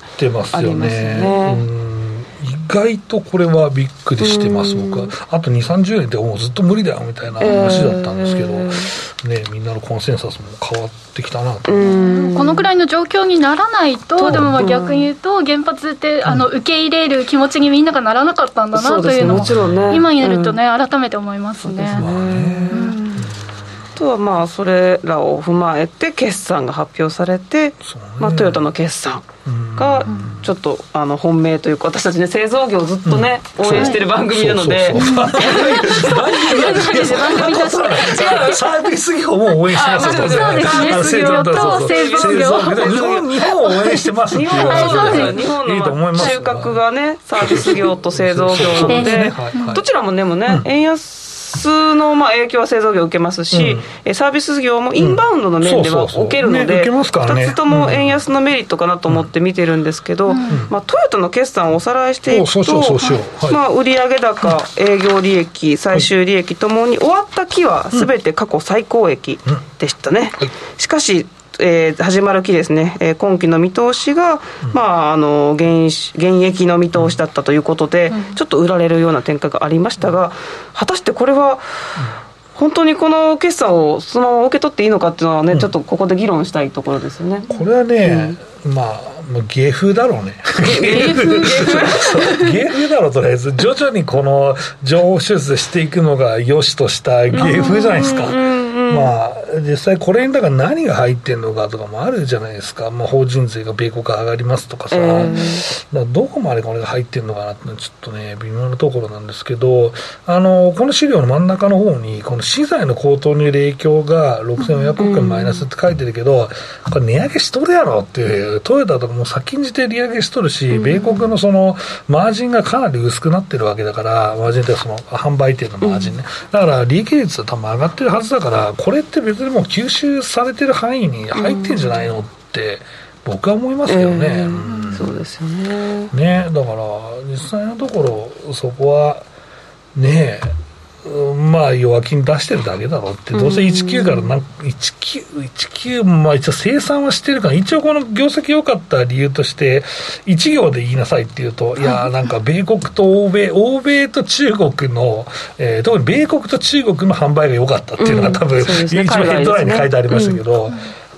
ありますね。
意外とこれはびっくりしてます、僕は。あと2、30年ってもうずっと無理だよみたいな話だったんですけど、えー、ね、みんなのコンセンサスも変わってきたなと。こ
のくらいの状況にならないと、でもまあ逆に言うと、原発ってあの受け入れる気持ちにみんながならなかったんだなというのを、ね、今になるとね、改めて思いますね。
とはまあそれらを踏まえて決算が発表されて、ね、まあ、トヨタの決算がちょっとあの本命というか私たちね製造業をずっとね、うん、応援してる番組なので。番組
として サービス業も応援してます
そうですね。業と製造業。
日本日本を応援してますっていう
話で日本の収穫がねサービス業と製造業で。どちらもでもね円安スのまあ影響は製造業を受けますし、うん、サービス業もインバウンドの面では受けるので、2つとも円安のメリットかなと思って見てるんですけど、まあ、トヨタの決算をおさらいしていくと、まあ、売上高、営業利益、最終利益ともに終わった期はすべて過去最高益でしたね。しかしえー、始まる期ですね、えー、今期の見通しが、うん、まあ、あの現現役の見通しだったということで、うん、ちょっと売られるような展開がありましたが、果たしてこれは、本当にこの決算をそのまま受け取っていいのかっていうのはね、うん、ちょっとここで議論したいところですよね。
これはね、まあ芸風だろうね。芸風芸風。だろうとりあえず徐々にこの情報修正していくのが良しとした芸風じゃないですか。まあ、実際これにだから何が入ってるのかとかもあるじゃないですか、まあ、法人税が米国上がりますとかさ、えー、だどこまでこれが入ってるのかなってちょっとね、微妙なところなんですけど、あのこの資料の真ん中の方に、この資材の高騰による影響が6400億円マイナスって書いてるけど、これ値上げしとるやろっていう、トヨタとかも先んじて利上げしとるし、米国のそのマージンがかなり薄くなってるわけだから、マージンってその販売店のマージンね、だから利益率は多分上がってるはずだから、これって別にもう吸収されてる範囲に入ってんじゃないのって、僕は思いますけどね、え
ー、そうですよね。
ねだから実際のところそこはねまあ弱気に出してるだけだろうって、どうせ19からなん19、19、まあ一応生産はしてるから、一応この業績良かった理由として、1行で言いなさいっていうと、い。や、なんか米国と欧米、欧米と中国の、えー、特に米国と中国の販売が良かったっていうのが、多分、一番ヘッドラインに書いてありましたけど、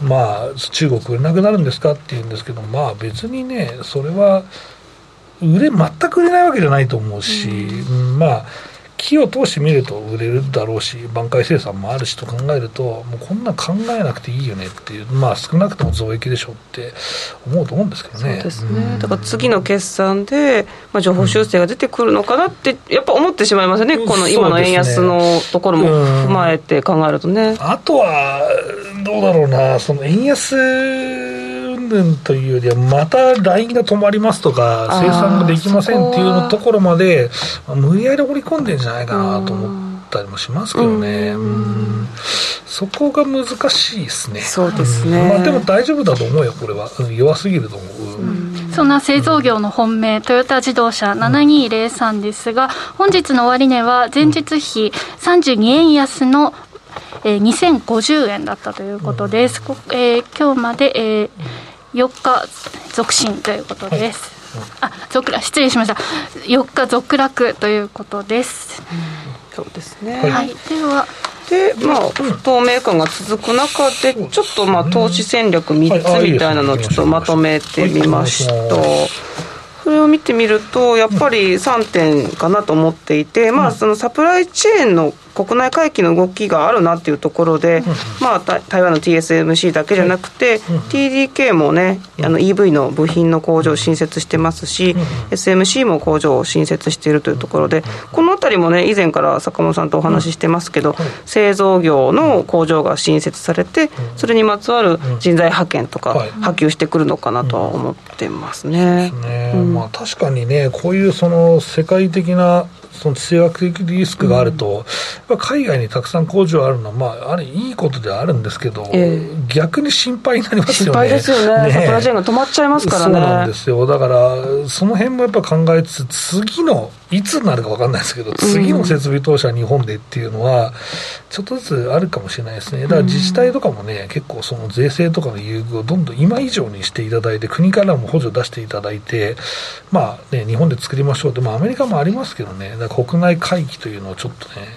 まあ、中国売れなくなるんですかっていうんですけど、まあ別にね、それは、売れ、全く売れないわけじゃないと思うし、まあ、木を通してみると売れるだろうし挽回生産もあるしと考えるともうこんな考えなくていいよねっていうまあ少なくとも増益でしょうって思うと思うんですけどね
そうですね、だから次の決算で、まあ、情報修正が出てくるのかなってやっぱ思ってしまいますよね、うん、この今の円安のところも踏まえて考えるとね、
あとはどうだろうなその円安云というよりは、また LINE が止まりますとか、生産ができませんっていうのところまで、無理やり織り込んでんじゃないかなと思ったりもしますけどね、そこが難しいですね。
そうですね、
まあ、でも大丈夫だと思うよ、これは、弱すぎると思う。
そんな製造業の本命、トヨタ自動車7203ですが、本日の終値は前日比32円安のえー、2050円だったということです。えー、今日まで、えー、4日続伸ということです。はい、あ続落失礼しました。4日続落ということです、
うん、そうですね。
はい。では。
でまあ不透明感が続く中でちょっとまあ投資戦略3つみたいなのをちょっとまとめてみました、それを見てみるとやっぱり3点かなと思っていて、まあそのサプライチェーンの国内回帰の動きがあるなっていうところで、まあ、台湾の TSMC だけじゃなくて、TDK もねあの EV の部品の工場を新設してますし、SMC も工場を新設しているというところでこの辺りもね以前から坂本さんとお話ししてますけど、製造業の工場が新設されてそれにまつわる人材派遣とか波及してくるのかなとは思ってますね。
まあ、確かにねこういうその世界的なその地政学的リスクがあると、うん、海外にたくさん工場あるのは、まあ、あれ、いいことではあるんですけど、えー、逆に心配になりますよね。心
配ですよね、ねサプライチェーンが止まっちゃいますからね。
そうなんですよ、だから、その辺もやっぱ考えつつ、次のいつになるか分かんないですけど、次の設備投資は日本でっていうのは、ちょっとずつあるかもしれないですね、だから自治体とかもね、結構、その税制とかの優遇をどんどん今以上にしていただいて、国からも補助出していただいて、まあね、日本で作りましょうって、まあ、アメリカもありますけどね、だから国内回帰というのをちょっとね、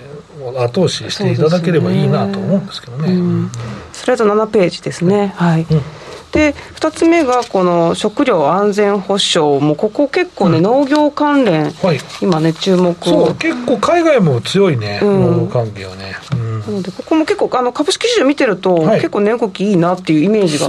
後押ししていただければいいなと思うんですけどね。
スライド7ページですね。はい、うん。で2つ目がこの食料安全保障もここ結構ね、うん、農業関連、はい、今ね注目
そう結構海外も強いね、うん、農業関係はね、うん
なのでここも結構あの株式市場見てると、はい、結構値動きいいなっていうイメージが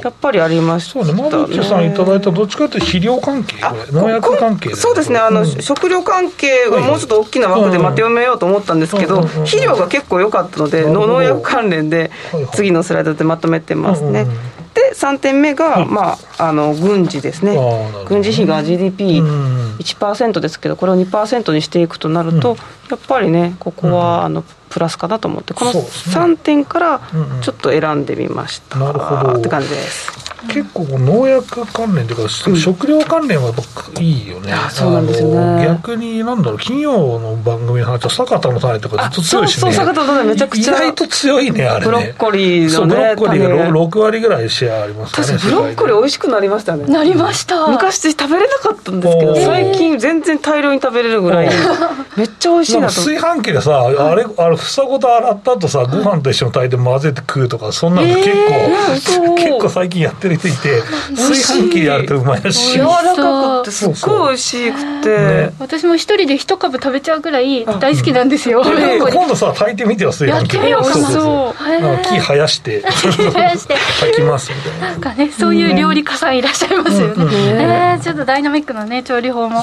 やっぱりありましたね。
そうね。馬渕さんいただいたどっちかというと肥料関係農薬関係
そうですね。あの、食料関係はもうちょっと大きな枠でまとめようと思ったんですけど、肥料が結構良かったので農薬関連で次のスライドでまとめてますね、で3点目が、まあ、あの軍事ですね。軍事費が GDP1% ですけどこれを2%にしていくとなると、やっぱりねここはあのプラスかなと思ってこの3点からちょっと選んでみました、なるほど。って感じです。
結構農薬関連というか、食料関連はやっぱいいよね、
そうなんですよね。
逆になんだろう金曜の番組の話は坂田の種とかずっと強いしね。そう
そう坂田の種めちゃくちゃ
意外と強いねあれね。
ブロッコリーの、ね、
そうブロッコリーが 6, 6割ぐらいシェアありますか
ねブロッコリー美味しくなりましたね。
なりました。
昔食べれなかったんですけど最近全然大量に食べれるぐらいめっちゃ美味しいなと。
炊飯器でさあれあれ房ごと洗った後さご飯と一緒に炊いて混ぜて食うとかそんなの結構、えー、結構最近やってる人いて炊飯器やるとうまいらしい。
柔らかくてすっごい美味しくて、
私も一人で一株食べちゃうぐらい大好きなんですよ、
今度さ炊いてみてよ炊飯器。
やってみようかな。
そう木生やして。
生やして。
炊きますみたい
な。なんかねそういう料理家さんいらっしゃいますよね、えー、ちょっとダイナミックなね調理法も。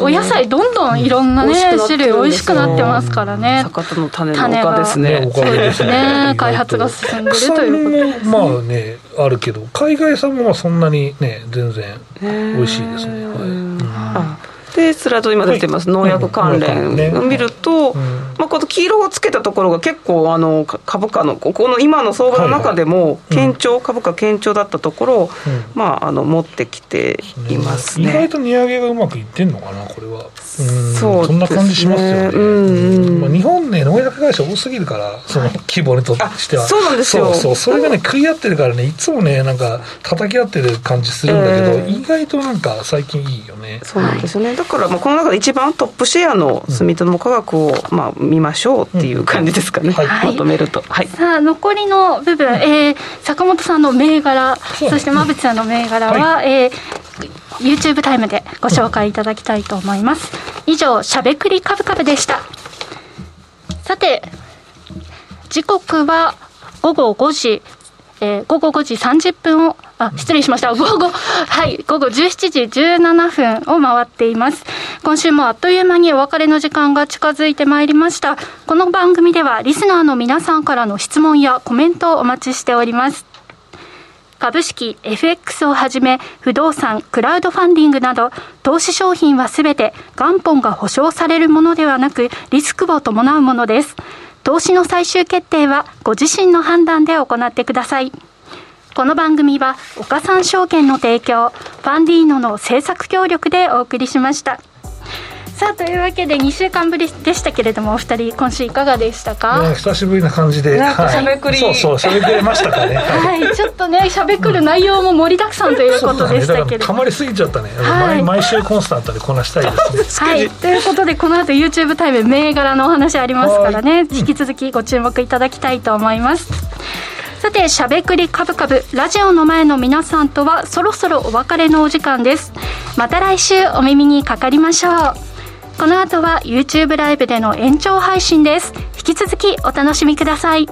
お野菜どんどんいろんなね種類美味しくなってますからね。
坂田の種の丘ですね。
そうです
ね。開発が進んでるということ
まあねあるけど海外産もそんなにね全然美味しいですね、は
い、でスライド今出てます、農薬関連。を見ると、まあ、この黄色をつけたところが結構あの株価のここの今の相場の中でも堅調、株価堅調だったところを、まあ、あの持ってきていますね。
意外と値上げがうまくいってんのかなこれは。そうそんな感じしますよね、うん。まあ、日本ね農薬会社多すぎるからその規模にとしては。
そうなんですよ。
そうそう。それがね食い合ってるからねいつもねなんか叩き合ってる感じするんだけど、えー、意外となんか最近いいよね。
そうなんですよねだからまあこの中で一番トップシェアの住友化学をまあ見ましょうっていう感じですかね、うんはい、まとめると、はい、
さあ残りの部分、えー、坂本さんの銘柄そして馬渕さんの銘柄は、はい、えー YouTube タイムでご紹介いただきたいと思います。以上、しゃべくりカブカブでした。さて、時刻は午後5時、えー、午後5時30分を、あ、失礼しました。午後、はい、午後17時17分を回っています。今週もあっという間にお別れの時間が近づいてまいりました。この番組ではリスナーの皆さんからの質問やコメントをお待ちしております。株式、FX をはじめ、不動産、クラウドファンディングなど、投資商品はすべて元本が保証されるものではなく、リスクを伴うものです。投資の最終決定は、ご自身の判断で行ってください。この番組は、岡三証券の提供、ファンディーノの制作協力でお送りしました。さあというわけで2週間ぶりでしたけれどもお二人今週いかがでしたか？
久しぶりな感じで
なんかしゃべくり、
はい、そうそうしゃべくれましたかね。
はい。ちょっとねしゃべくる内容も盛りだくさんということでしたけれど
たまりすぎちゃったね、はい、毎週コンスタントでこなしたいです
ね。はい。ということでこの後 YouTube タイム銘柄のお話ありますからね。引き続きご注目いただきたいと思います、さて、しゃべくりカブカブ、ラジオの前の皆さんとはそろそろお別れのお時間です。また来週お耳にかかりましょう。この後は YouTube ライブでの延長配信です。引き続きお楽しみください。